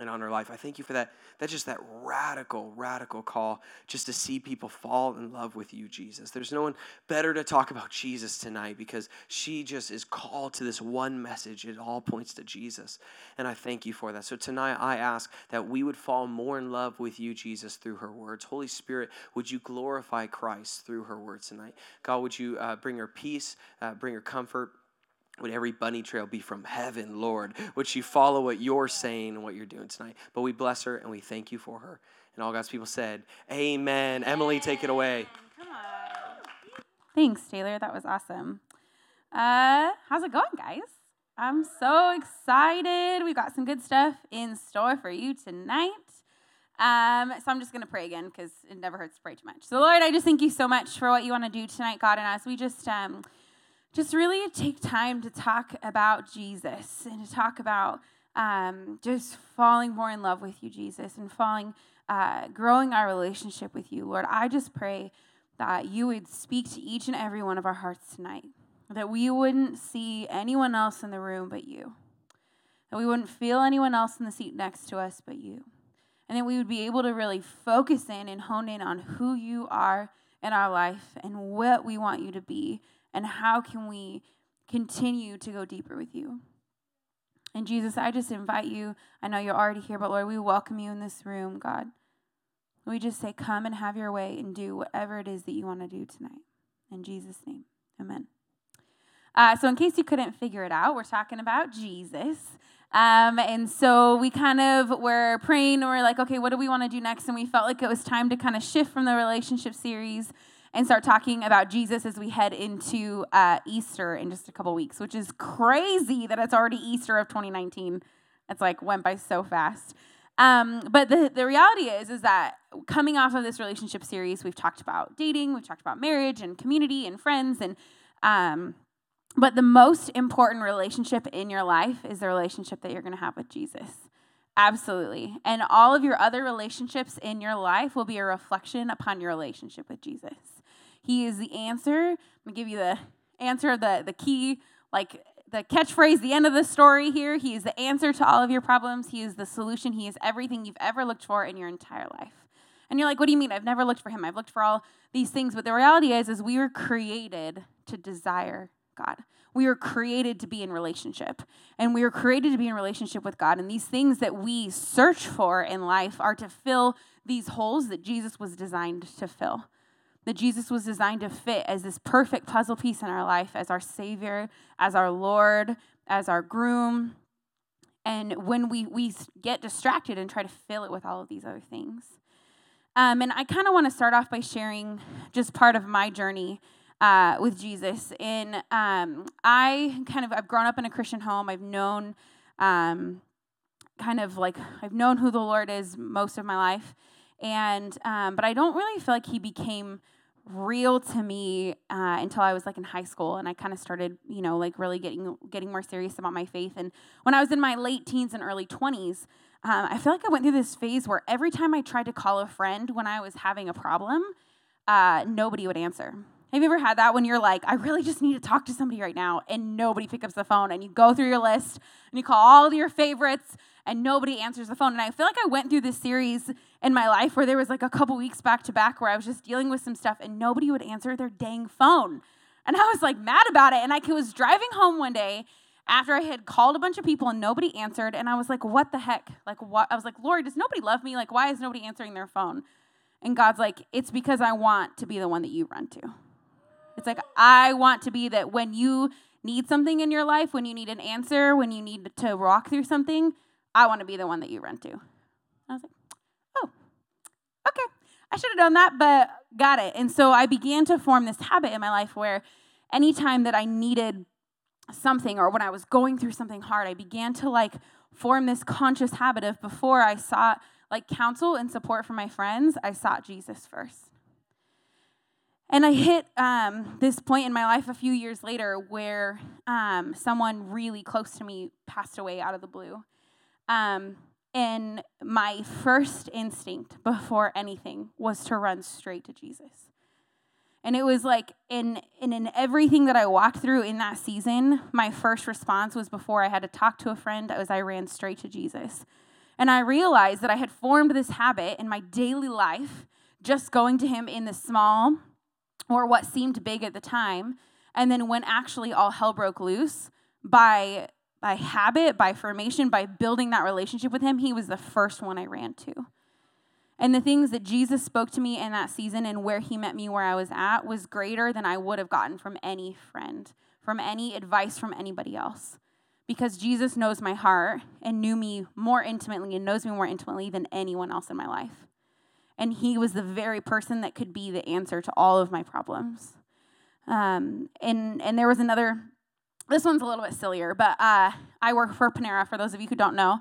and on her life. I thank you for that. That's just that radical, radical call just to see people fall in love with you, Jesus. There's no one better to talk about Jesus tonight because she just is called to this one message. It all points to Jesus. And I thank you for that. So tonight I ask that we would fall more in love with you, Jesus, through her words. Holy Spirit, would you glorify Christ through her words tonight? God, would you uh, bring her peace, uh, bring her comfort? Would every bunny trail be from heaven, Lord? Would she follow what you're saying and what you're doing tonight? But we bless her and we thank you for her. And all God's people said, Amen. Emily, take it away. Come on. Thanks, Taylor. That was awesome. Uh, how's it going, guys? I'm so excited. We've got some good stuff in store for you tonight. Um, so I'm just going to pray again because it never hurts to pray too much. So, Lord, I just thank you so much for what you want to do tonight, God, and us. we just um, just really take time to talk about Jesus and to talk about um, just falling more in love with you, Jesus, and falling, uh, growing our relationship with you, Lord. I just pray that you would speak to each and every one of our hearts tonight, that we wouldn't see anyone else in the room but you, that we wouldn't feel anyone else in the seat next to us but you, and that we would be able to really focus in and hone in on who you are in our life and what we want you to be and how can we continue to go deeper with you. And Jesus, I just invite you. I know you're already here, but Lord, we welcome you in this room, God. We just say, come and have your way and do whatever it is that you want to do tonight. In Jesus' name, amen. Uh, so, in case you couldn't figure it out, we're talking about Jesus. Um, and so we kind of were praying, and we're like, okay, what do we want to do next? And we felt like it was time to kind of shift from the relationship series and start talking about Jesus as we head into uh, Easter in just a couple weeks, which is crazy that it's already Easter of 2019. It's like went by so fast. Um, but the, the reality is, is that coming off of this relationship series, we've talked about dating, we've talked about marriage and community and friends, and um, but the most important relationship in your life is the relationship that you're going to have with Jesus. Absolutely. And all of your other relationships in your life will be a reflection upon your relationship with Jesus. He is the answer. I'm gonna give you the answer the, the key, like the catchphrase, the end of the story here. He is the answer to all of your problems. He is the solution. He is everything you've ever looked for in your entire life. And you're like, what do you mean? I've never looked for him. I've looked for all these things. But the reality is, is we were created to desire God. We were created to be in relationship. And we were created to be in relationship with God. And these things that we search for in life are to fill these holes that Jesus was designed to fill that Jesus was designed to fit as this perfect puzzle piece in our life, as our Savior, as our Lord, as our groom. And when we, we get distracted and try to fill it with all of these other things. Um, and I kind of want to start off by sharing just part of my journey uh, with Jesus. In um, I kind of I've grown up in a Christian home. I've known um, kind of like I've known who the Lord is most of my life, and um, but I don't really feel like He became real to me uh, until I was like in high school, and I kind of started, you know, like really getting getting more serious about my faith. And when I was in my late teens and early twenties, um, I feel like I went through this phase where every time I tried to call a friend when I was having a problem, uh, nobody would answer. Have you ever had that when you're like, I really just need to talk to somebody right now, and nobody picks up the phone, and you go through your list and you call all your favorites, and nobody answers the phone. And I feel like I went through this series in my life where there was like a couple weeks back to back where I was just dealing with some stuff, and nobody would answer their dang phone. And I was like mad about it. And I was driving home one day after I had called a bunch of people and nobody answered. And I was like, what the heck? Like, what? I was like, Lord, does nobody love me? Like, why is nobody answering their phone? And God's like, it's because I want to be the one that you run to. It's like, I want to be that when you need something in your life, when you need an answer, when you need to walk through something, I want to be the one that you run to. I was like, okay. I should have done that, but got it. And so I began to form this habit in my life where anytime that I needed something or when I was going through something hard, I began to like form this conscious habit of before I sought like counsel and support from my friends, I sought Jesus first. And I hit um, this point in my life a few years later where um, someone really close to me passed away out of the blue. Um, and my first instinct before anything was to run straight to Jesus. And it was like in, in, in everything that I walked through in that season, my first response was before I had to talk to a friend, as I ran straight to Jesus. And I realized that I had formed this habit in my daily life, just going to him in the small or what seemed big at the time. And then when actually all hell broke loose, by by habit, by formation, by building that relationship with him, he was the first one I ran to. And the things that Jesus spoke to me in that season and where he met me where I was at was greater than I would have gotten from any friend, from any advice from anybody else. Because Jesus knows my heart and knew me more intimately and knows me more intimately than anyone else in my life. And he was the very person that could be the answer to all of my problems. Um, and, and there was another, this one's a little bit sillier, but uh, I work for Panera, for those of you who don't know.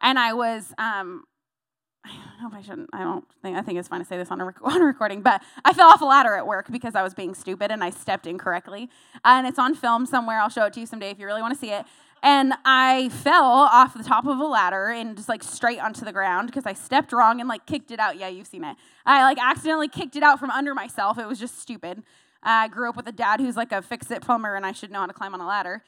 And I was um, I don't know if I shouldn't. I don't think. I think it's fine to say this on a, rec- on a recording. But I fell off a ladder at work because I was being stupid and I stepped incorrectly. And it's on film somewhere. I'll show it to you someday if you really want to see it. And I fell off the top of a ladder and just like straight onto the ground because I stepped wrong and like kicked it out. Yeah, you've seen it. I like accidentally kicked it out from under myself. It was just stupid. I grew up with a dad who's like a fix it plumber and I should know how to climb on a ladder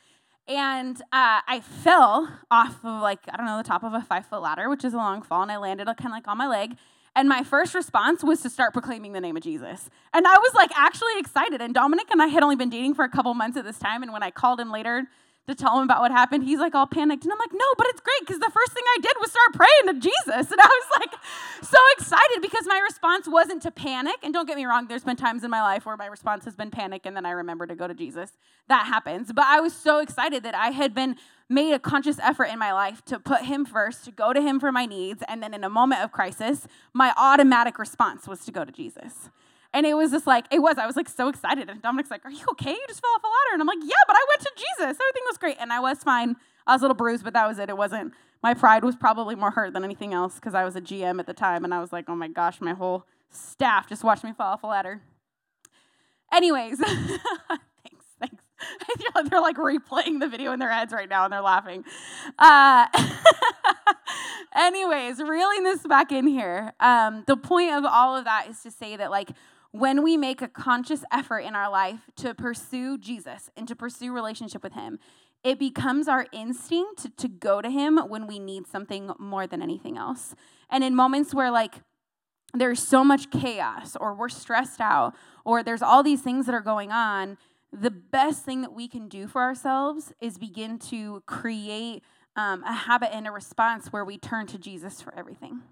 and uh, I fell off of like I don't know the top of a five foot ladder, which is a long fall, and I landed kind of like on my leg. And my first response was to start proclaiming the name of Jesus. And I was like actually excited. And Dominic and I had only been dating for a couple months at this time. And when I called him later to tell him about what happened, he's like all panicked. And I'm like, no, but it's great because the first thing I did was start praying to Jesus. And I was like so excited because my response wasn't to panic. And don't get me wrong, there's been times in my life where my response has been panic and then I remember to go to Jesus. That happens. But I was so excited that I had been made a conscious effort in my life to put him first, to go to him for my needs. And then in a moment of crisis, my automatic response was to go to Jesus. And it was just like, it was. I was like so excited. And Dominic's like, Are you okay? You just fell off a ladder. And I'm like, Yeah, but I went to Jesus. Everything was great. And I was fine. I was a little bruised, but that was it. It wasn't, my pride was probably more hurt than anything else because I was a GM at the time. And I was like, Oh my gosh, my whole staff just watched me fall off a ladder. Anyways, thanks, thanks. they're like replaying the video in their heads right now and they're laughing. Uh, anyways, reeling this back in here, um, the point of all of that is to say that, like, when we make a conscious effort in our life to pursue Jesus and to pursue relationship with Him, it becomes our instinct to, go to Him when we need something more than anything else. And in moments where, like, there's so much chaos, or we're stressed out, or there's all these things that are going on, the best thing that we can do for ourselves is begin to create um, a habit and a response where we turn to Jesus for everything.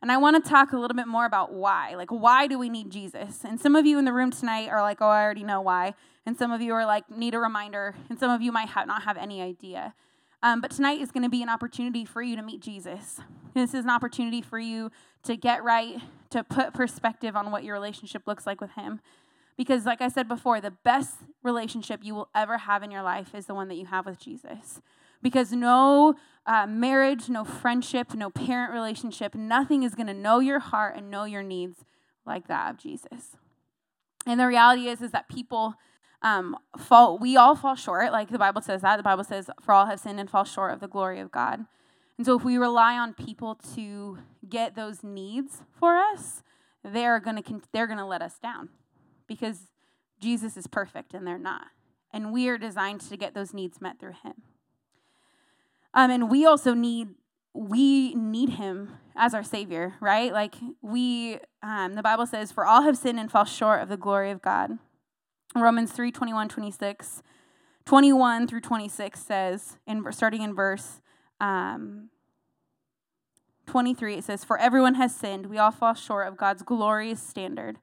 And I want to talk a little bit more about why. Like, why do we need Jesus? And some of you in the room tonight are like, oh, I already know why. And some of you are like, need a reminder. And some of you might not have any idea. Um, but tonight is going to be an opportunity for you to meet Jesus. This is an opportunity for you to get right, to put perspective on what your relationship looks like with Him. Because, like I said before, the best relationship you will ever have in your life is the one that you have with Jesus because no uh, marriage, no friendship, no parent relationship, nothing is going to know your heart and know your needs like that of Jesus. And the reality is, is that people um, fall. We all fall short, like the Bible says that. The Bible says, "For all have sinned and fall short of the glory of God." And so, if we rely on people to get those needs for us, they're gonna they're gonna let us down, because Jesus is perfect and they're not, and we are designed to get those needs met through Him. Um, and we also need we need him as our savior, right? Like we um, the Bible says, For all have sinned and fall short of the glory of God. Romans 3, 21, 26. 21 through 26 says, in starting in verse um, 23, it says, For everyone has sinned, we all fall short of God's glorious standard.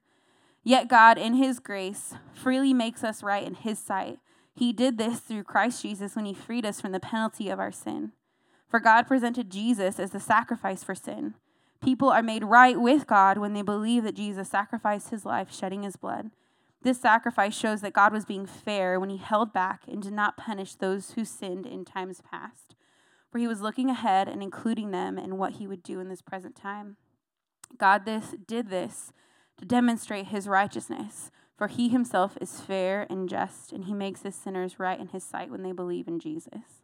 Yet God, in his grace, freely makes us right in his sight he did this through Christ Jesus when he freed us from the penalty of our sin. For God presented Jesus as the sacrifice for sin. People are made right with God when they believe that Jesus sacrificed his life, shedding his blood. This sacrifice shows that God was being fair when he held back and did not punish those who sinned in times past. for he was looking ahead and including them in what he would do in this present time. God this did this to demonstrate his righteousness, for he himself is fair and just, and he makes his sinners right in his sight when they believe in Jesus.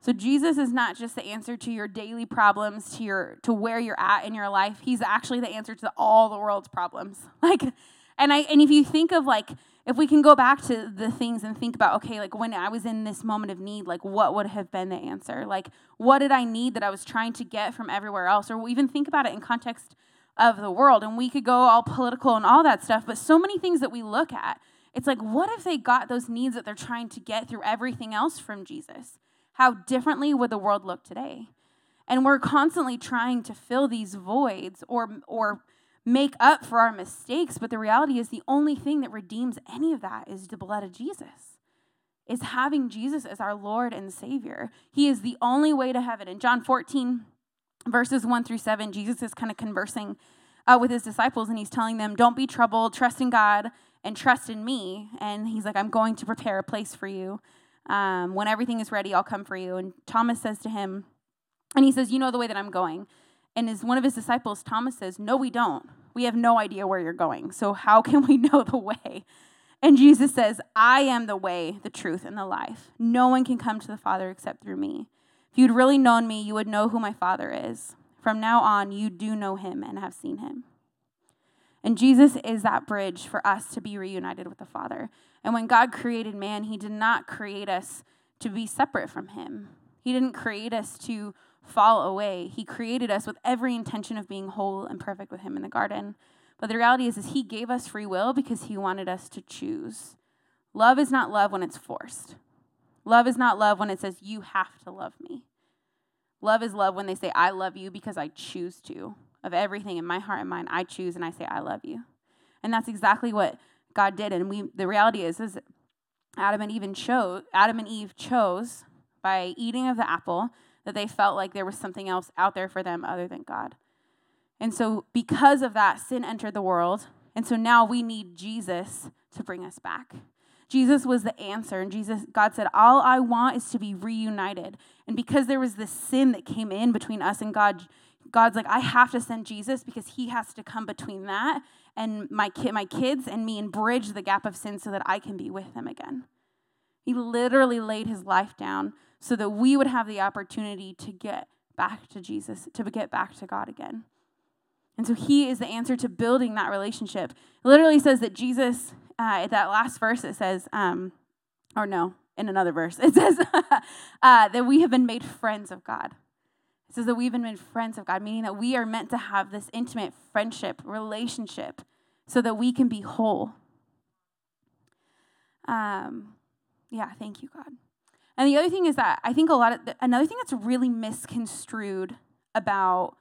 So Jesus is not just the answer to your daily problems, to your to where you're at in your life. He's actually the answer to all the world's problems. Like and I and if you think of like if we can go back to the things and think about okay, like when I was in this moment of need, like what would have been the answer? Like what did I need that I was trying to get from everywhere else or even think about it in context of the world and we could go all political and all that stuff, but so many things that we look at, it's like what if they got those needs that they're trying to get through everything else from Jesus? how differently would the world look today? And we're constantly trying to fill these voids or, or make up for our mistakes, but the reality is the only thing that redeems any of that is the blood of Jesus. Is having Jesus as our Lord and Savior. He is the only way to heaven. In John 14, verses 1 through 7, Jesus is kind of conversing uh, with his disciples and he's telling them, Don't be troubled, trust in God and trust in me. And he's like, I'm going to prepare a place for you. Um, when everything is ready, I'll come for you. And Thomas says to him, and he says, You know the way that I'm going. And as one of his disciples, Thomas says, No, we don't. We have no idea where you're going. So how can we know the way? And Jesus says, I am the way, the truth, and the life. No one can come to the Father except through me. You'd really known me, you would know who my Father is. From now on, you do know him and have seen him. And Jesus is that bridge for us to be reunited with the Father. And when God created man, he did not create us to be separate from him. He didn't create us to fall away. He created us with every intention of being whole and perfect with him in the garden. But the reality is, is he gave us free will because he wanted us to choose. Love is not love when it's forced. Love is not love when it says you have to love me. Love is love when they say I love you because I choose to of everything in my heart and mind, I choose and I say, I love you. And that's exactly what God did. And we the reality is, is Adam and Eve chose Adam and Eve chose by eating of the apple that they felt like there was something else out there for them other than God. And so because of that, sin entered the world. And so now we need Jesus to bring us back. Jesus was the answer. And Jesus, God said, All I want is to be reunited. And because there was this sin that came in between us and God, God's like, I have to send Jesus because he has to come between that and my kid, my kids and me and bridge the gap of sin so that I can be with them again. He literally laid his life down so that we would have the opportunity to get back to Jesus, to get back to God again. And so he is the answer to building that relationship. It literally says that Jesus, uh, at that last verse, it says, um, or no, in another verse, it says uh, that we have been made friends of God. It says that we've been made friends of God, meaning that we are meant to have this intimate friendship, relationship, so that we can be whole. Um, yeah, thank you, God. And the other thing is that I think a lot of the, another thing that's really misconstrued about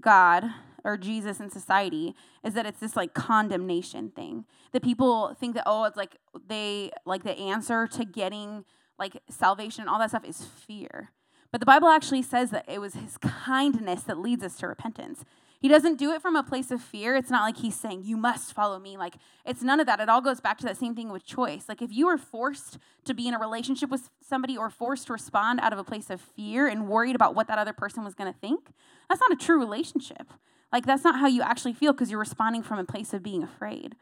God or Jesus in society is that it's this like condemnation thing. That people think that oh, it's like they like the answer to getting like salvation and all that stuff is fear. But the Bible actually says that it was his kindness that leads us to repentance. He doesn't do it from a place of fear. It's not like he's saying, You must follow me. Like, it's none of that. It all goes back to that same thing with choice. Like, if you were forced to be in a relationship with somebody or forced to respond out of a place of fear and worried about what that other person was going to think, that's not a true relationship. Like, that's not how you actually feel because you're responding from a place of being afraid.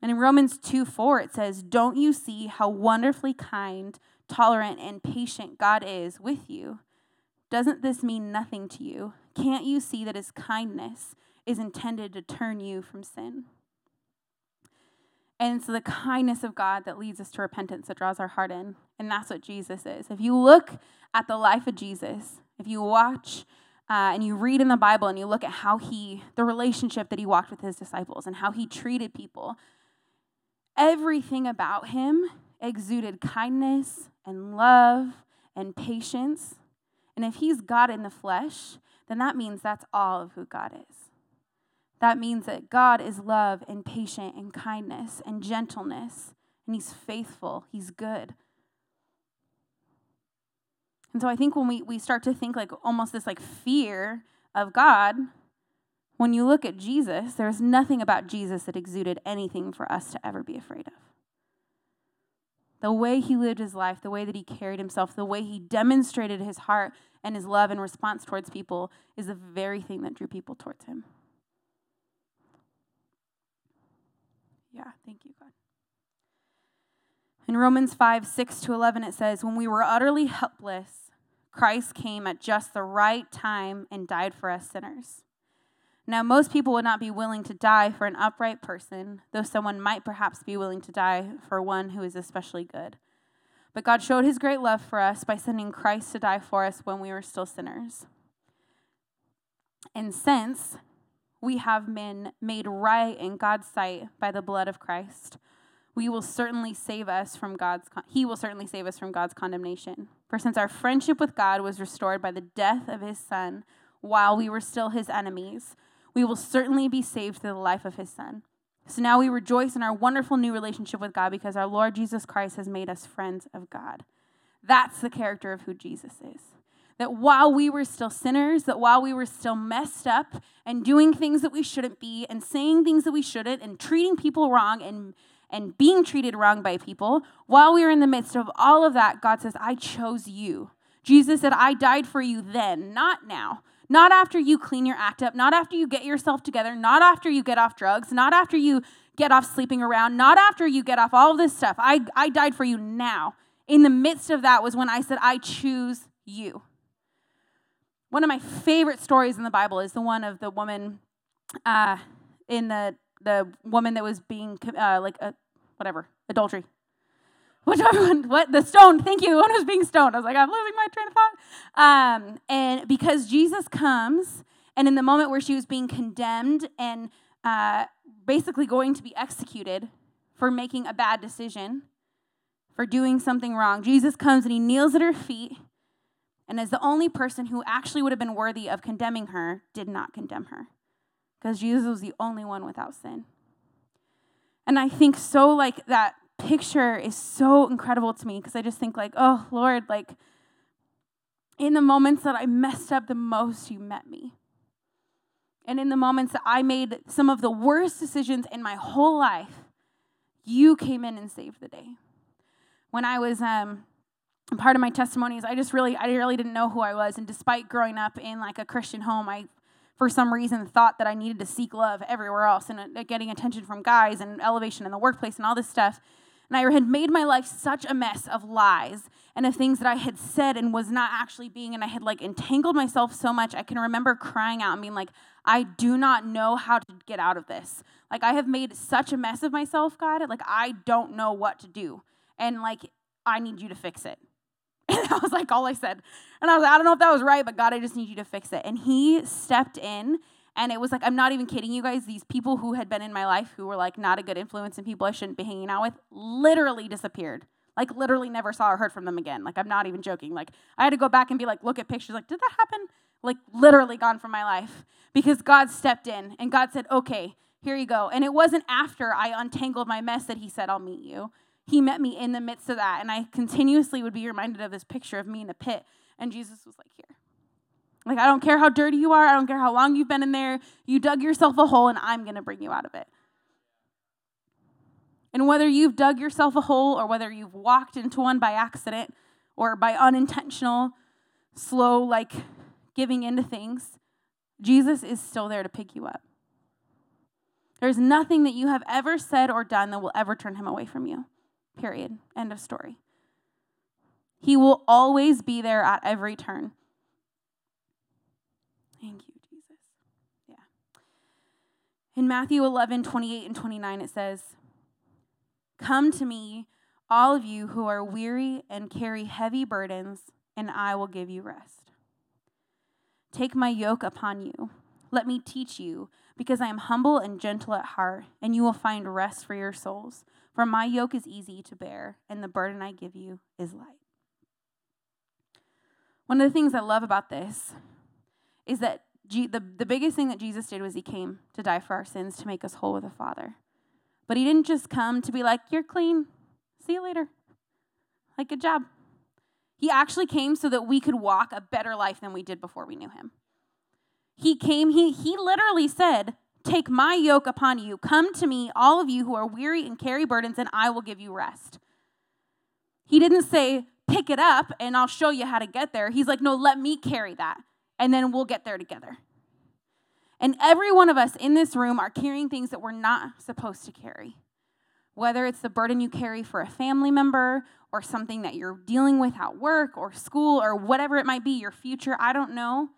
And in Romans 2 4, it says, Don't you see how wonderfully kind, tolerant, and patient God is with you? Doesn't this mean nothing to you? Can't you see that his kindness is intended to turn you from sin? And it's the kindness of God that leads us to repentance that draws our heart in. And that's what Jesus is. If you look at the life of Jesus, if you watch uh, and you read in the Bible and you look at how he, the relationship that he walked with his disciples and how he treated people, everything about him exuded kindness and love and patience and if he's God in the flesh, then that means that's all of who God is. That means that God is love and patient and kindness and gentleness, and he's faithful, he's good. And so I think when we, we start to think like almost this like fear of God, when you look at Jesus, there's nothing about Jesus that exuded anything for us to ever be afraid of. The way he lived his life, the way that he carried himself, the way he demonstrated his heart and his love and response towards people is the very thing that drew people towards him. Yeah, thank you, God. In Romans 5 6 to 11, it says, When we were utterly helpless, Christ came at just the right time and died for us sinners. Now, most people would not be willing to die for an upright person, though someone might perhaps be willing to die for one who is especially good. But God showed his great love for us by sending Christ to die for us when we were still sinners. And since we have been made right in God's sight by the blood of Christ, we will certainly save us from God's con- he will certainly save us from God's condemnation. For since our friendship with God was restored by the death of his son while we were still his enemies, we will certainly be saved through the life of his son. So now we rejoice in our wonderful new relationship with God because our Lord Jesus Christ has made us friends of God. That's the character of who Jesus is. That while we were still sinners, that while we were still messed up and doing things that we shouldn't be and saying things that we shouldn't and treating people wrong and and being treated wrong by people, while we were in the midst of all of that, God says, I chose you. Jesus said, I died for you then, not now. Not after you clean your act up, not after you get yourself together, not after you get off drugs, not after you get off sleeping around, not after you get off all of this stuff. I, I died for you now. In the midst of that was when I said, I choose you. One of my favorite stories in the Bible is the one of the woman uh, in the the woman that was being uh, like a, whatever adultery. Whichever one, what the stone? Thank you. The one who was being stoned. I was like, I'm losing my train of thought. Um, and because Jesus comes, and in the moment where she was being condemned and uh, basically going to be executed for making a bad decision, for doing something wrong, Jesus comes and he kneels at her feet, and as the only person who actually would have been worthy of condemning her, did not condemn her because Jesus was the only one without sin. And I think so like that picture is so incredible to me because I just think like, oh Lord, like in the moments that I messed up the most, you met me. And in the moments that I made some of the worst decisions in my whole life, you came in and saved the day. When I was um, part of my testimony is I just really I really didn't know who I was and despite growing up in like a Christian home I for some reason thought that I needed to seek love everywhere else and uh, getting attention from guys and elevation in the workplace and all this stuff. And I had made my life such a mess of lies and of things that I had said and was not actually being. And I had like entangled myself so much. I can remember crying out and being like, I do not know how to get out of this. Like, I have made such a mess of myself, God. Like, I don't know what to do. And like, I need you to fix it. And that was like all I said. And I was like, I don't know if that was right, but God, I just need you to fix it. And He stepped in. And it was like, I'm not even kidding you guys. These people who had been in my life who were like not a good influence and people I shouldn't be hanging out with literally disappeared. Like, literally never saw or heard from them again. Like, I'm not even joking. Like, I had to go back and be like, look at pictures. Like, did that happen? Like, literally gone from my life because God stepped in and God said, okay, here you go. And it wasn't after I untangled my mess that He said, I'll meet you he met me in the midst of that. And I continuously would be reminded of this picture of me in a pit. And Jesus was like, Here. Like, I don't care how dirty you are. I don't care how long you've been in there. You dug yourself a hole, and I'm going to bring you out of it. And whether you've dug yourself a hole or whether you've walked into one by accident or by unintentional, slow, like giving into things, Jesus is still there to pick you up. There's nothing that you have ever said or done that will ever turn him away from you. Period. End of story. He will always be there at every turn. Thank you, Jesus. Yeah. In Matthew 11, 28 and 29, it says, Come to me, all of you who are weary and carry heavy burdens, and I will give you rest. Take my yoke upon you. Let me teach you, because I am humble and gentle at heart, and you will find rest for your souls. For my yoke is easy to bear, and the burden I give you is light. One of the things I love about this is that G- the, the biggest thing that Jesus did was he came to die for our sins to make us whole with the Father. But he didn't just come to be like, You're clean. See you later. Like, good job. He actually came so that we could walk a better life than we did before we knew him. He came, he, he literally said, Take my yoke upon you. Come to me, all of you who are weary and carry burdens, and I will give you rest. He didn't say, pick it up and I'll show you how to get there. He's like, no, let me carry that and then we'll get there together. And every one of us in this room are carrying things that we're not supposed to carry. Whether it's the burden you carry for a family member or something that you're dealing with at work or school or whatever it might be, your future, I don't know.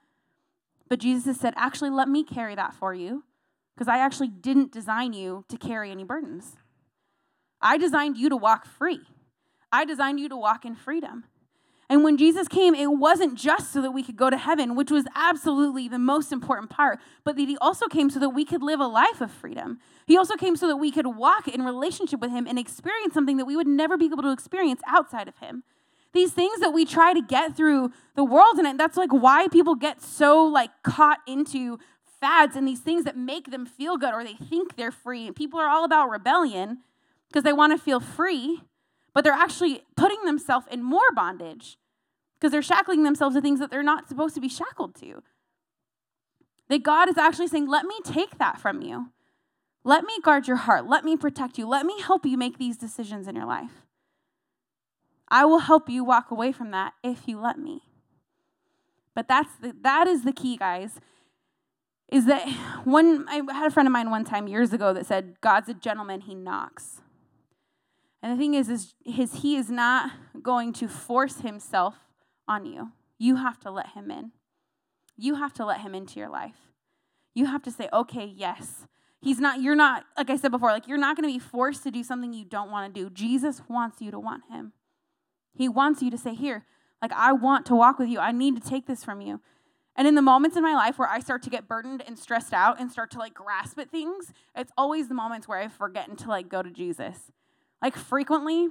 But Jesus said, actually, let me carry that for you because I actually didn't design you to carry any burdens. I designed you to walk free, I designed you to walk in freedom. And when Jesus came, it wasn't just so that we could go to heaven, which was absolutely the most important part, but that he also came so that we could live a life of freedom. He also came so that we could walk in relationship with him and experience something that we would never be able to experience outside of him. These things that we try to get through the world and that's like why people get so like caught into fads and these things that make them feel good or they think they're free. And people are all about rebellion because they want to feel free, but they're actually putting themselves in more bondage because they're shackling themselves to things that they're not supposed to be shackled to. That God is actually saying, Let me take that from you. Let me guard your heart. Let me protect you. Let me help you make these decisions in your life. I will help you walk away from that if you let me. But that's the, that is the key, guys. Is that one? I had a friend of mine one time years ago that said, "God's a gentleman; he knocks." And the thing is, is his he is not going to force himself on you. You have to let him in. You have to let him into your life. You have to say, okay, yes. He's not, you're not, like I said before, like you're not going to be forced to do something you don't want to do. Jesus wants you to want him. He wants you to say, here, like I want to walk with you. I need to take this from you. And in the moments in my life where I start to get burdened and stressed out and start to like grasp at things, it's always the moments where I forget to like go to Jesus. Like frequently,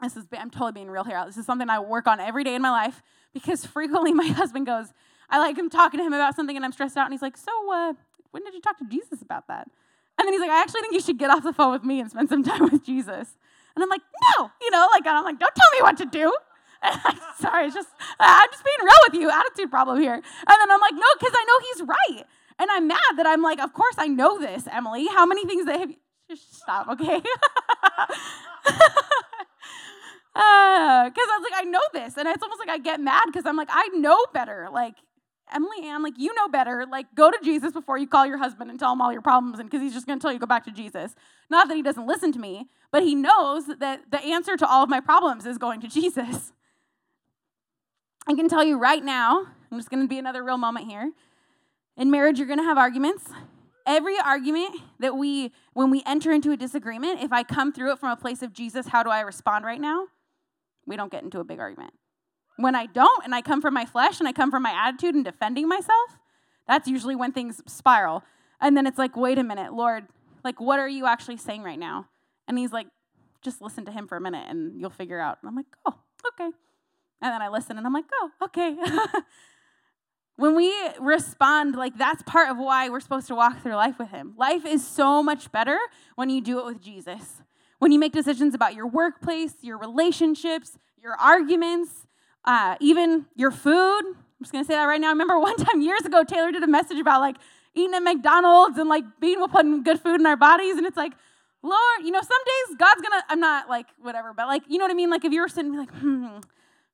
this is I'm totally being real here. This is something I work on every day in my life because frequently my husband goes, I like him talking to him about something and I'm stressed out and he's like, "So, uh, when did you talk to Jesus about that?" And then he's like, "I actually think you should get off the phone with me and spend some time with Jesus." And I'm like, "No," you know, like I'm like, "Don't tell me what to do." Sorry, it's just I'm just being real with you. Attitude problem here. And then I'm like, "No, because I know he's right." And I'm mad that I'm like, "Of course I know this, Emily. How many things that have you just stop, okay?" because uh, I was like, I know this, and it's almost like I get mad because I'm like, I know better. Like Emily Ann, like you know better. Like go to Jesus before you call your husband and tell him all your problems, and because he's just going to tell you go back to Jesus. Not that he doesn't listen to me, but he knows that the answer to all of my problems is going to Jesus. I can tell you right now, I'm just going to be another real moment here. In marriage, you're going to have arguments. Every argument that we, when we enter into a disagreement, if I come through it from a place of Jesus, how do I respond right now? we don't get into a big argument. When I don't, and I come from my flesh and I come from my attitude and defending myself, that's usually when things spiral. And then it's like, wait a minute, Lord, like, what are you actually saying right now? And he's like, just listen to him for a minute and you'll figure out. And I'm like, oh, okay. And then I listen and I'm like, oh, okay. when we respond, like, that's part of why we're supposed to walk through life with him. Life is so much better when you do it with Jesus. When you make decisions about your workplace, your relationships, your arguments, uh, even your food. I'm just gonna say that right now. I remember one time years ago, Taylor did a message about like eating at McDonald's and like being putting good food in our bodies, and it's like, Lord, you know, some days God's gonna. I'm not like whatever, but like you know what I mean. Like if you were sitting like, hmm,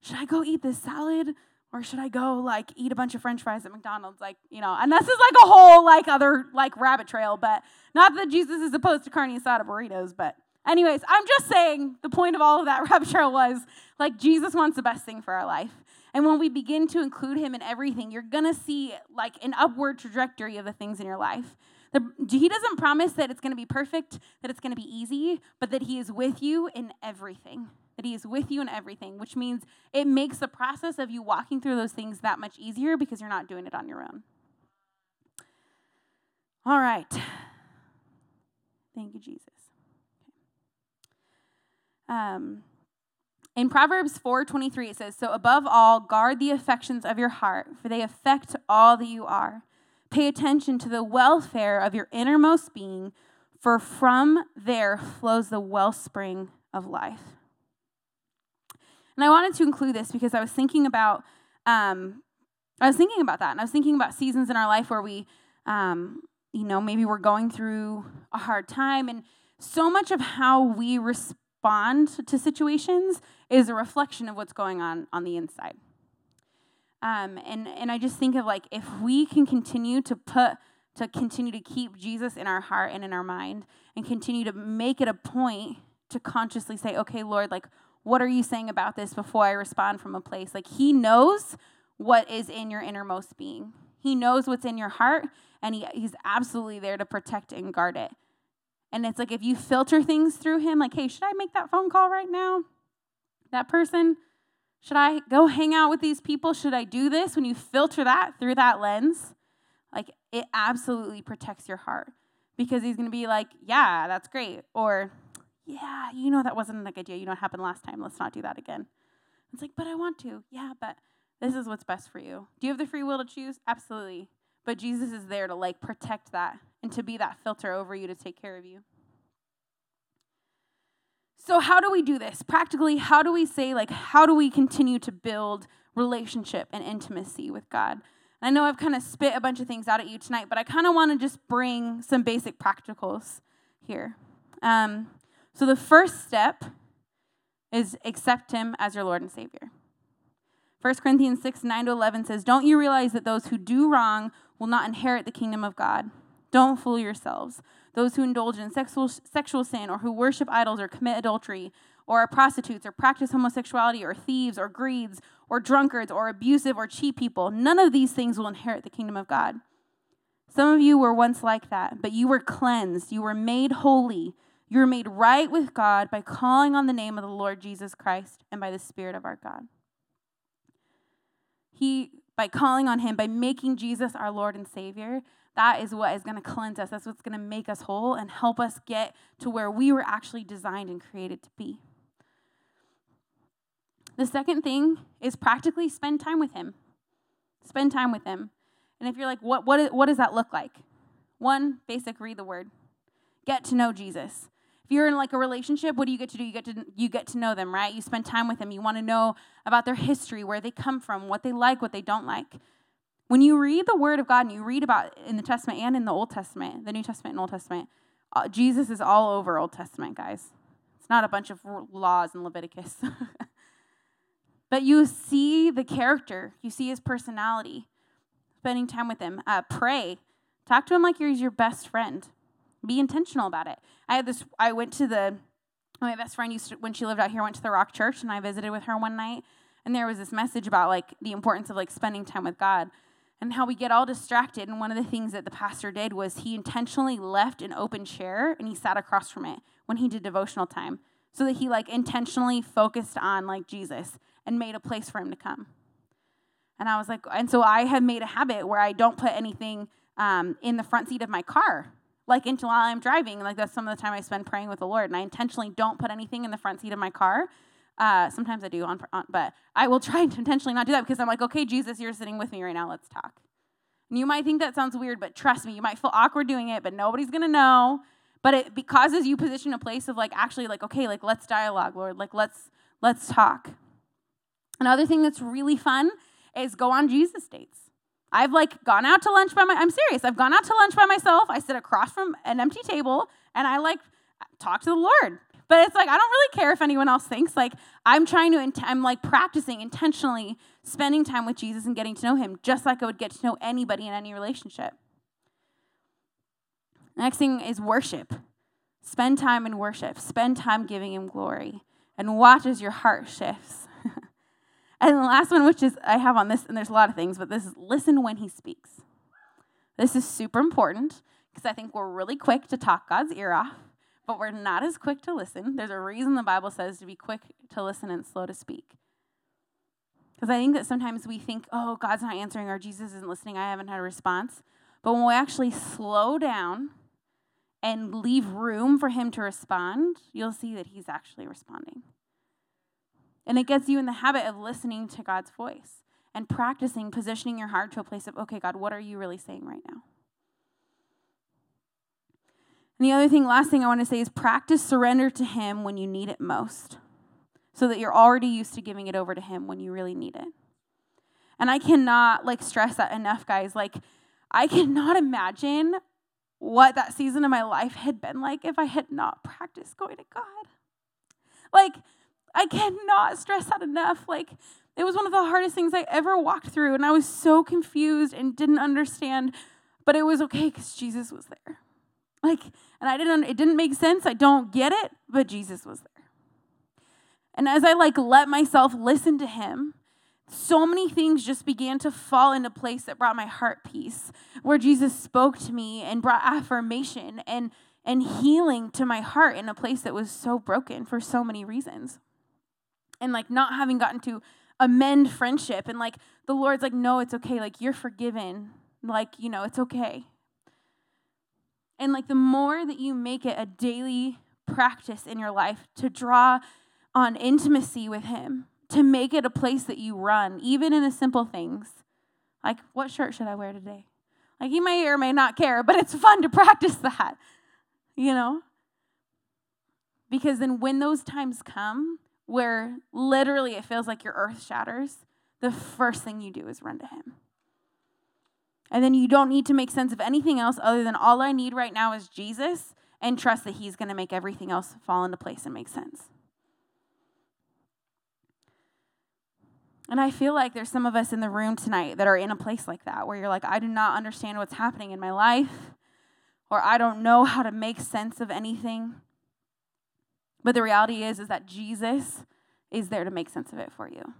should I go eat this salad? Or should I go like eat a bunch of french fries at McDonald's? Like, you know, and this is like a whole like other like rabbit trail, but not that Jesus is opposed to carne asada burritos, but Anyways, I'm just saying the point of all of that rabbit trail was like Jesus wants the best thing for our life. And when we begin to include him in everything, you're to see like an upward trajectory of the things in your life. The, he doesn't promise that it's to be perfect, that it's to be easy, but that he is with you in everything. That he is with you in everything, which means it makes the process of you walking through those things that much easier because you're not doing it on your own. All right. Thank you, Jesus. Um, in Proverbs 4:23 it says, "So above all, guard the affections of your heart, for they affect all that you are. Pay attention to the welfare of your innermost being, for from there flows the wellspring of life." And I wanted to include this because I was thinking about um, I was thinking about that, and I was thinking about seasons in our life where we, um, you know, maybe we're going through a hard time, and so much of how we respond to situations is a reflection of what's going on on the inside. Um, and and I just think of like if we can continue to put to continue to keep Jesus in our heart and in our mind, and continue to make it a point to consciously say, okay, Lord, like what are you saying about this before I respond from a place? Like He knows what is in your innermost being. He knows what's in your heart, and he, He's absolutely there to protect and guard it. And it's like if you filter things through Him, like, hey, should I make that phone call right now? That person? Should I go hang out with these people? Should I do this? When you filter that through that lens, like it absolutely protects your heart because he's going to be like, yeah, that's great. Or, yeah, you know that wasn't a good idea. You know what happened last time. Let's not do that again. It's like, but I want to. Yeah, but this is what's best for you. Do you have the free will to choose? Absolutely. But Jesus is there to like protect that and to be that filter over you to take care of you. So, how do we do this? Practically, how do we say, like, how do we continue to build relationship and intimacy with God? I know I've kind of spit a bunch of things out at you tonight, but I kind of want to just bring some basic practicals here. Um, so, the first step is accept Him as your Lord and Savior. 1 Corinthians 6 9 to 11 says, Don't you realize that those who do wrong will not inherit the kingdom of God? Don't fool yourselves. Those who indulge in sexual, sexual sin or who worship idols or commit adultery or are prostitutes or practice homosexuality or thieves or greeds or drunkards or abusive or cheat people, none of these things will inherit the kingdom of God. Some of you were once like that, but you were cleansed. You were made holy. You were made right with God by calling on the name of the Lord Jesus Christ and by the Spirit of our God. He, by calling on Him, by making Jesus our Lord and Savior, that is what is going to cleanse us. That's what's going to make us whole and help us get to where we were actually designed and created to be. The second thing is practically spend time with Him. Spend time with Him. And if you're like, what, what, what does that look like? One, basic read the word. Get to know Jesus. If you're in like a relationship, what do you get to do? You get to you get to know them, right? You spend time with them. You want to know about their history, where they come from, what they like, what they don't like. When you read the Word of God and you read about in the Testament and in the Old Testament, the New Testament and Old Testament, uh, Jesus is all over Old Testament, guys. It's not a bunch of laws in Leviticus. but you see the character, you see his personality, spending time with him. Uh, pray. Talk to him like he's your best friend. Be intentional about it. I had this, I went to the, my best friend used to, when she lived out here, went to the Rock Church and I visited with her one night. And there was this message about like the importance of like spending time with God and how we get all distracted. And one of the things that the pastor did was he intentionally left an open chair and he sat across from it when he did devotional time so that he like intentionally focused on like Jesus and made a place for him to come. And I was like, and so I have made a habit where I don't put anything um, in the front seat of my car, like until while I'm driving. Like that's some of the time I spend praying with the Lord. And I intentionally don't put anything in the front seat of my car uh, sometimes I do, on, on, but I will try to intentionally not do that because I'm like, okay, Jesus, you're sitting with me right now. Let's talk. And you might think that sounds weird, but trust me, you might feel awkward doing it, but nobody's gonna know. But it causes you position a place of like actually like, okay, like let's dialogue, Lord. Like let's let's talk. Another thing that's really fun is go on Jesus dates. I've like gone out to lunch by my I'm serious. I've gone out to lunch by myself. I sit across from an empty table and I like talk to the Lord. But it's like, I don't really care if anyone else thinks. Like, I'm trying to, I'm like practicing intentionally spending time with Jesus and getting to know him, just like I would get to know anybody in any relationship. Next thing is worship. Spend time in worship, spend time giving him glory, and watch as your heart shifts. And the last one, which is I have on this, and there's a lot of things, but this is listen when he speaks. This is super important because I think we're really quick to talk God's ear off but we're not as quick to listen. There's a reason the Bible says to be quick to listen and slow to speak. Because I think that sometimes we think, oh, God's not answering or Jesus isn't listening, I haven't had a response. But when we actually slow down and leave room for Him to respond, you'll see that He's actually responding. And it gets you in the habit of listening to God's voice and practicing positioning your heart to a place of, okay, God, what are you really saying right now? And the other thing, last thing I want to say is practice surrender to Him when you need it most, so that you're already used to giving it over to Him when you really need it. And I cannot like stress that enough, guys. Like, I cannot imagine what that season of my life had been like if I had not practiced going to God. I cannot stress that enough. Like, it was one of the hardest things I ever walked through, and I was so confused and didn't understand, but it was okay because Jesus was there. Like, and I didn't, it didn't make sense. I don't get it, but Jesus was there. And as I like let myself listen to him, so many things just began to fall into place that brought my heart peace, where Jesus spoke to me and brought affirmation and and healing to my heart in a place that was so broken for so many reasons. And like not having gotten to amend friendship and like the Lord's like no, it's okay. Like you're forgiven. Like, you know, it's okay. And like the more that you make it a daily practice in your life to draw on intimacy with Him, to make it a place that you run, even in the simple things. Like, what shirt should I wear today? Like, you may or may not care, but it's fun to practice that, you know? Because then when those times come where literally it feels like your earth shatters, the first thing you do is run to Him. And then you don't need to make sense of anything else other than all I need right now is Jesus and trust that He's going to make everything else fall into place and make sense. And I feel like there's some of us in the room tonight that are in a place like that where you're like, I do not understand what's happening in my life, or I don't know how to make sense of anything. But the reality is, is that Jesus is there to make sense of it for you.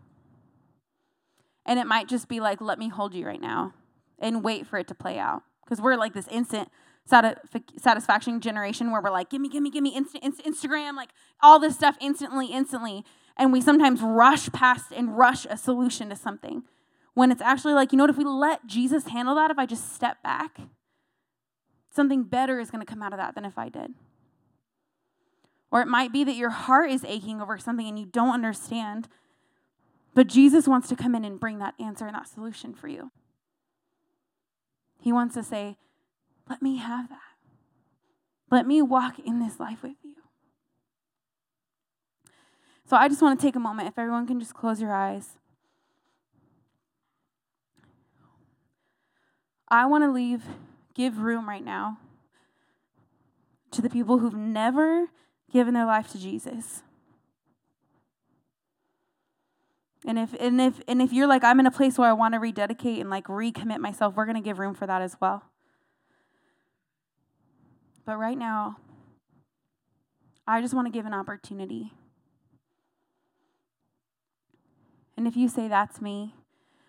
And it might just be like, let me hold you right now and wait for it to play out. Because we're like this instant satisfaction generation where we're like, give me, give me, give me instant, instant Instagram, like all this stuff instantly, instantly and we sometimes rush past and rush a solution to something when it's actually like, you know what, if we let Jesus handle that, if I just step back, something better is going to come out of that than if I did. Or it might be that your heart is aching over something and you don't understand, but Jesus wants to come in and bring that answer and that solution for you. He wants to say, Let me have that. Let me walk in this life with you. So I just want to take a moment, if everyone can just close your eyes. I want to leave, give room right now to the people who've never given their life to Jesus. And if and if and if you're like I'm in a place where I want to rededicate and like recommit myself, we're going to give room for that as well. But right now, I just want to give an opportunity And if you say that's me,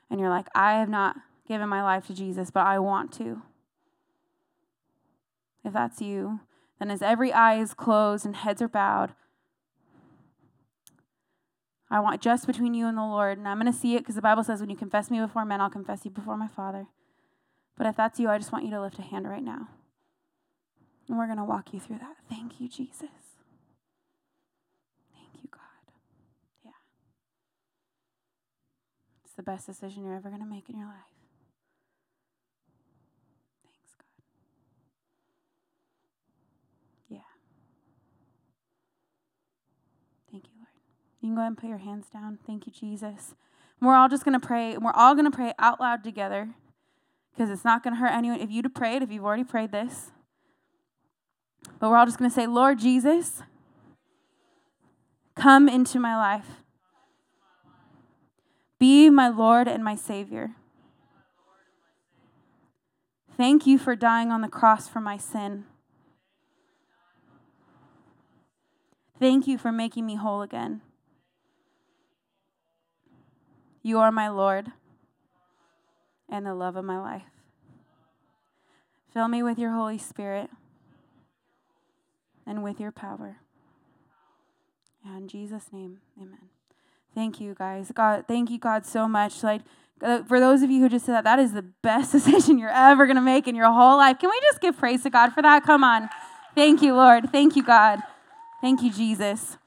and you're like, I have not given my life to Jesus, but I want to. If that's you, then as every eye is closed and heads are bowed, I want just between you and the Lord. And I'm going to see it because the Bible says, when you confess me before men, I'll confess you before my Father. But if that's you, I just want you to lift a hand right now. And we're going to walk you through that. Thank you, Jesus. Thank you, God. Yeah. It's the best decision you're ever going to make in your life. Thanks, God. Yeah. Thank you, Lord. You can go ahead and put your hands down. Thank you, Jesus. We're all just going to pray, and we're all going to pray out loud together because it's not going to hurt anyone if you to pray it, if you've already prayed this. But we're all just going to say, Lord Jesus, come into my life. Be my Lord and my Savior. Thank you for dying on the cross for my sin. Thank you for making me whole again. You are my Lord and the love of my life. Fill me with your Holy Spirit and with your power. In Jesus' name, amen. Thank you, guys. God, thank you, God, so much. Like, uh, for those of you who just said that, that is the best decision you're ever going to make in your whole life. Can we just give praise to God for that? Come on. Thank you, Lord. Thank you, God. Thank you, Jesus.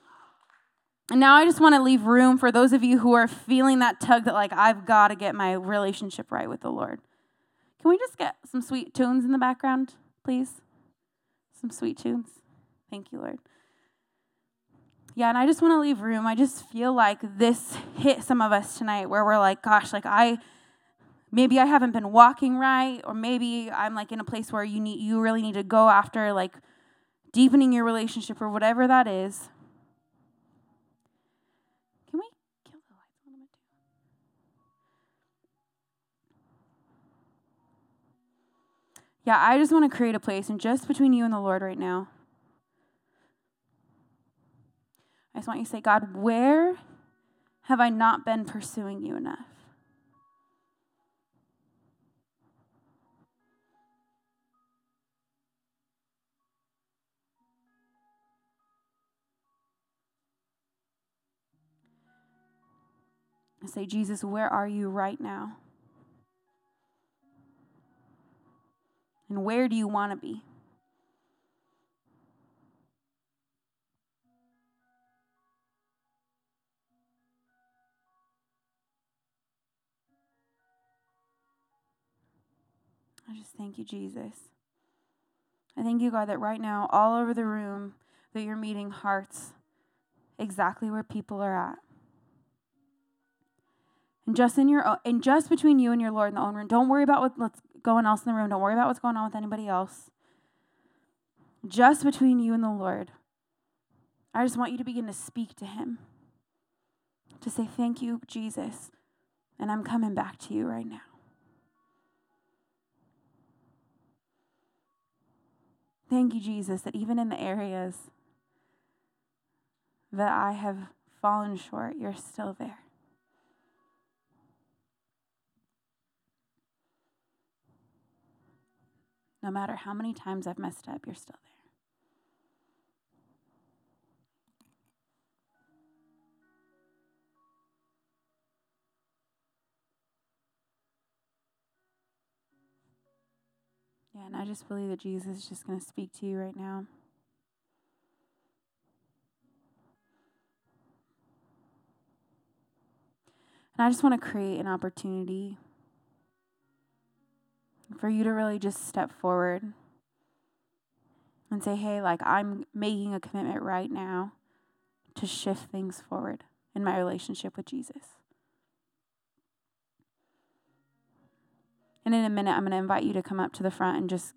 And now I just want to leave room for those of you who are feeling that tug that, like, I've got to get my relationship right with the Lord. Can we just get some sweet tunes in the background, please? Some sweet tunes. Thank you, Lord. Yeah, and I just want to leave room. I just feel like this hit some of us tonight where we're like, gosh, like I maybe I haven't been walking right or maybe I'm like in a place where you need you really need to go after like deepening your relationship or whatever that is. Yeah, I just want to create a place and just between you and the Lord right now. I just want you to say, God, where have I not been pursuing you enough? I say, Jesus, where are you right now? And where do you want to be? I just thank you, Jesus. I thank you, God, that right now, all over the room, that you're meeting hearts exactly where people are at. And just in your o- and just between you and your Lord in the own room. Don't worry about what, what's going else in the room. Don't worry about what's going on with anybody else. Just between you and the Lord. I just want you to begin to speak to him. To say, Thank you, Jesus. And I'm coming back to you right now. Thank you, Jesus, that even in the areas that I have fallen short, you're still there. No matter how many times I've messed up, you're still there. Yeah, and I just believe that Jesus is just going to speak to you right now. And I just want to create an opportunity for you to really just step forward and say, hey, like I'm making a commitment right now to shift things forward in my relationship with Jesus. And in a minute, I'm going to invite you to come up to the front and just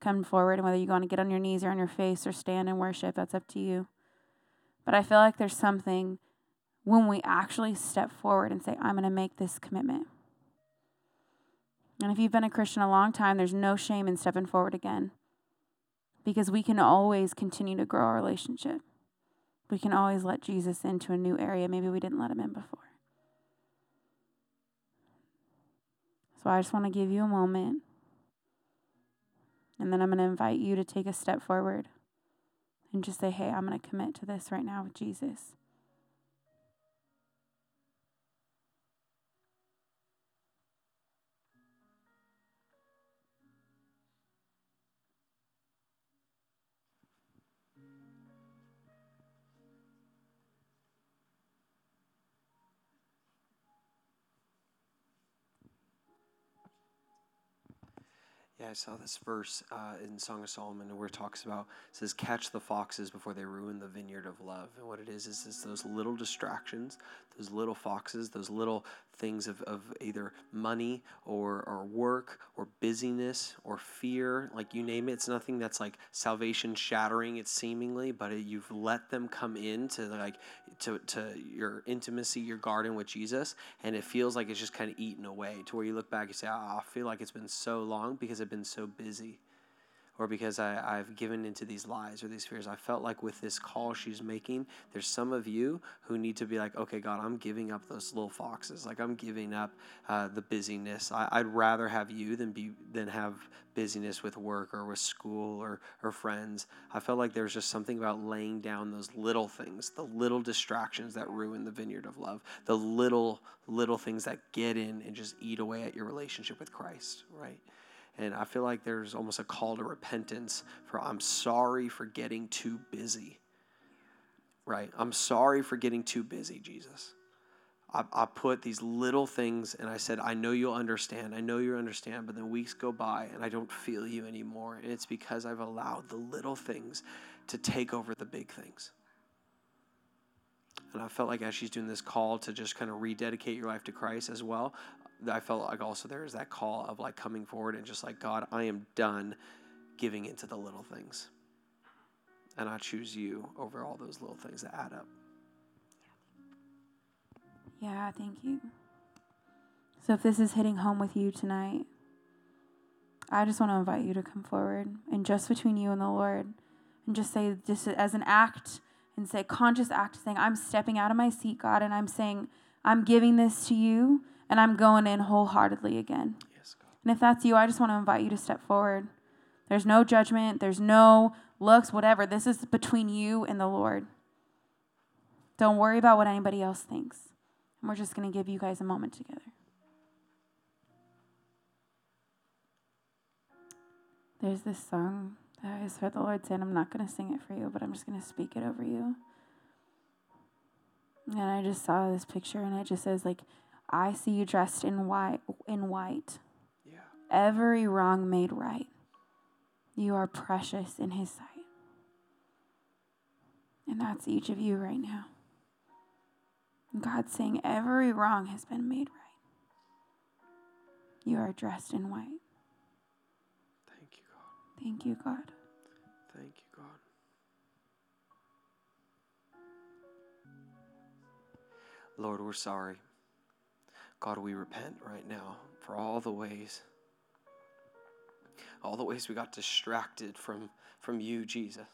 come forward. And whether you want to get on your knees or on your face or stand and worship, that's up to you. But I feel like there's something when we actually step forward and say, I'm going to make this commitment. And if you've been a Christian a long time, there's no shame in stepping forward again because we can always continue to grow our relationship. We can always let Jesus into a new area. Maybe we didn't let him in before. So I just want to give you a moment. And then I'm going to invite you to take a step forward and just say, hey, I'm going to commit to this right now with Jesus. Yeah, I saw this verse uh, in Song of Solomon where it talks about it says, "Catch the foxes before they ruin the vineyard of love." And what it is is, is those little distractions, those little foxes, those little things of, of either money or or work or busyness or fear, like you name it. It's nothing that's like salvation shattering. It's seemingly, but it, you've let them come into like to to your intimacy, your garden with Jesus, and it feels like it's just kind of eaten away to where you look back and say, "Oh, I feel like it's been so long because I've been so busy." Or because I, I've given into these lies or these fears. I felt like with this call she's making, there's some of you who need to be like, okay, God, I'm giving up those little foxes. Like I'm giving up uh, the busyness. I, I'd rather have you than be than have busyness with work or with school or, or friends. I felt like there's just something about laying down those little things, the little distractions that ruin the vineyard of love, the little, little things that get in and just eat away at your relationship with Christ, right? And I feel like there's almost a call to repentance for I'm sorry for getting too busy, right? I'm sorry for getting too busy, Jesus. I, I put these little things and I said, I know you'll understand. I know you understand. But then weeks go by and I don't feel you anymore. And it's because I've allowed the little things to take over the big things. And I felt like as she's doing this call to just kind of rededicate your life to Christ as well, I felt like also there is that call of like coming forward and just like, God, I am done giving into the little things. And I choose you over all those little things that add up. Yeah, thank you. So if this is hitting home with you tonight, I just want to invite you to come forward and just between you and the Lord and just say, just as an act and say, conscious act, saying, I'm stepping out of my seat, God, and I'm saying, I'm giving this to you and I'm going in wholeheartedly again. Yes, God. And if that's you, I just want to invite you to step forward. There's no judgment, there's no looks, whatever. This is between you and the Lord. Don't worry about what anybody else thinks. And we're just going to give you guys a moment together. There's this song that I just heard the Lord say, and I'm not going to sing it for you, but I'm just going to speak it over you. And I just saw this picture, and it just says, like, I see you dressed in white, in white. Yeah. Every wrong made right. You are precious in His sight. And that's each of you right now. And God's saying every wrong has been made right. You are dressed in white. Thank you, God. Thank you, God. Thank you, God. Lord, we're sorry. God, we repent right now for all the ways, all the ways we got distracted from, from you, Jesus.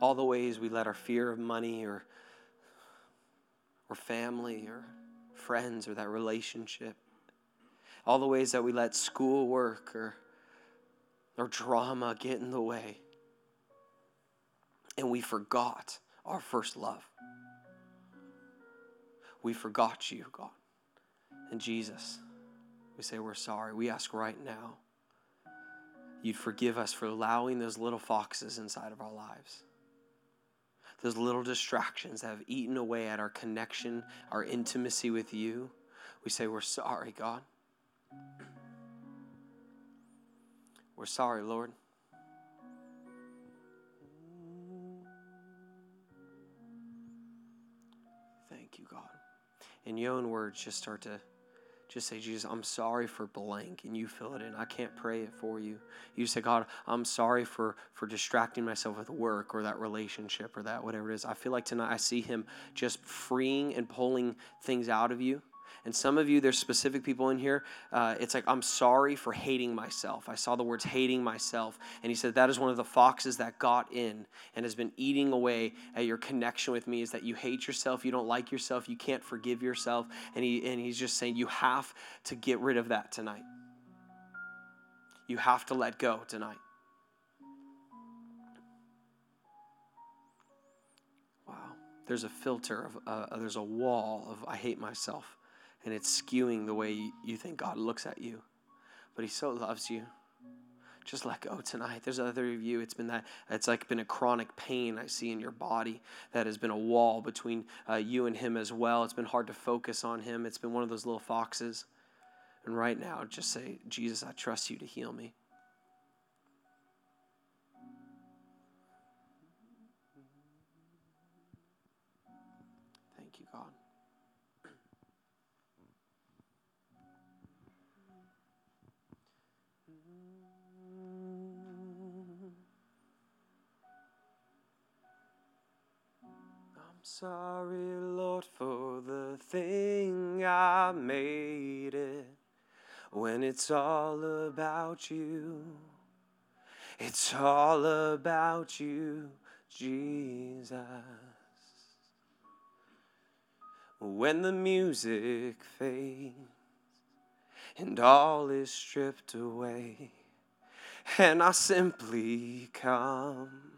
All the ways we let our fear of money or, or family or friends or that relationship, all the ways that we let schoolwork or, or drama get in the way and we forgot our first love. We forgot you, God. And Jesus, we say we're sorry. We ask right now you'd forgive us for allowing those little foxes inside of our lives. Those little distractions that have eaten away at our connection, our intimacy with you. We say we're sorry, God. We're sorry, Lord. Thank you, God. In your own words, just start to just say, Jesus, I'm sorry for blank, and you fill it in. I can't pray it for you. You say, God, I'm sorry for for distracting myself with work or that relationship or that whatever it is. I feel like tonight I see Him just freeing and pulling things out of you. And some of you, there's specific people in here. Uh, it's like, I'm sorry for hating myself. I saw the words hating myself. And he said, that is one of the foxes that got in and has been eating away at your connection with me is that you hate yourself, you don't like yourself, you can't forgive yourself. And, he, and he's just saying, you have to get rid of that tonight. You have to let go tonight. Wow. There's a filter of, uh, there's a wall of I hate myself and it's skewing the way you think God looks at you. But He so loves you. Just let go tonight. There's other of you. It's been that. It's like been a chronic pain I see in your body that has been a wall between uh, you and Him as well. It's been hard to focus on Him. It's been one of those little foxes. And right now, just say, Jesus, I trust you to heal me. Sorry, Lord, for the thing I made it when it's all about you. It's all about you, Jesus. When the music fades and all is stripped away, and I simply come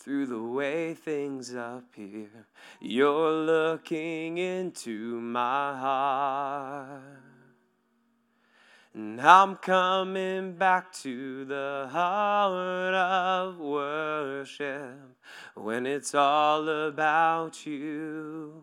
through the way things appear. You're looking into my heart. And I'm coming back to the heart of worship when it's all about you.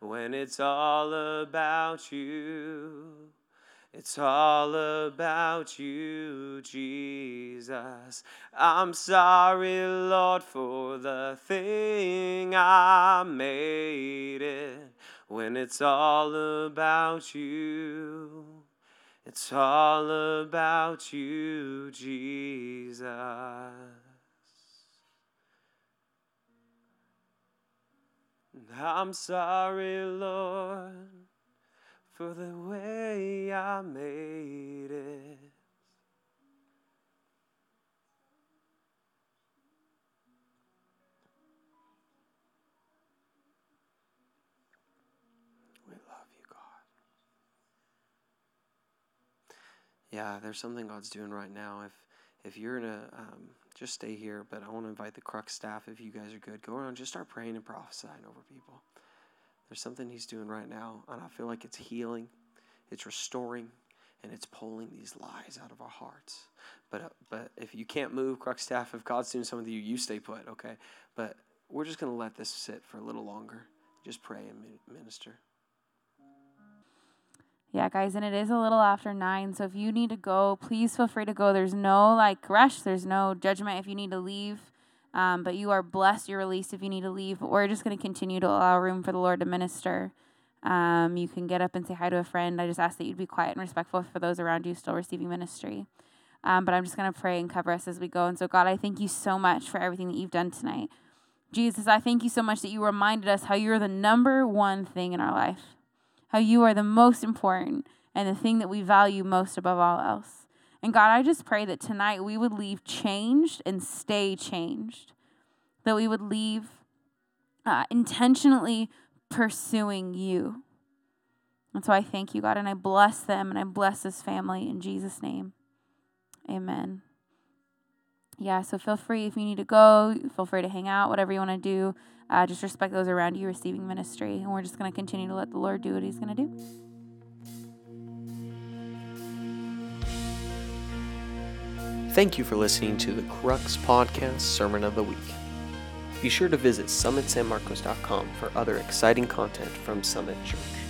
when it's all about you. It's all about you, Jesus. I'm sorry, Lord, for the thing I made it when it's all about you. It's all about you, Jesus. I'm sorry, Lord, for the way I made it. We love you, God. Yeah, there's something God's doing right now. If if you're in a um, just stay here, but I want to invite the Crux staff. If you guys are good, go around, just start praying and prophesying over people. There's something He's doing right now, and I feel like it's healing, it's restoring, and it's pulling these lies out of our hearts. But uh, but if you can't move, Crux staff, if God's doing something with you, you stay put, okay? But we're just gonna let this sit for a little longer. Just pray and minister. Yeah, guys, and it is a little after nine. So if you need to go, please feel free to go. There's no like rush. There's no judgment if you need to leave. Um, but you are blessed. You're released if you need to leave. But we're just going to continue to allow room for the Lord to minister. Um, you can get up and say hi to a friend. I just ask that you'd be quiet and respectful for those around you still receiving ministry. Um, but I'm just going to pray and cover us as we go. And so, God, I thank you so much for everything that you've done tonight. Jesus, I thank you so much that you reminded us how you're the number one thing in our life how you are the most important and the thing that we value most above all else. And God, I just pray that tonight we would leave changed and stay changed, that we would leave uh, intentionally pursuing you. And so I thank you, God, and I bless them and I bless this family in Jesus' name. Amen. Yeah, so feel free if you need to go, feel free to hang out, whatever you want to do. Uh, just respect those around you receiving ministry. And we're just going to continue to let the Lord do what He's going to do. Thank you for listening to the Crux Podcast Sermon of the Week. Be sure to visit summitsanmarcos.com for other exciting content from Summit Church.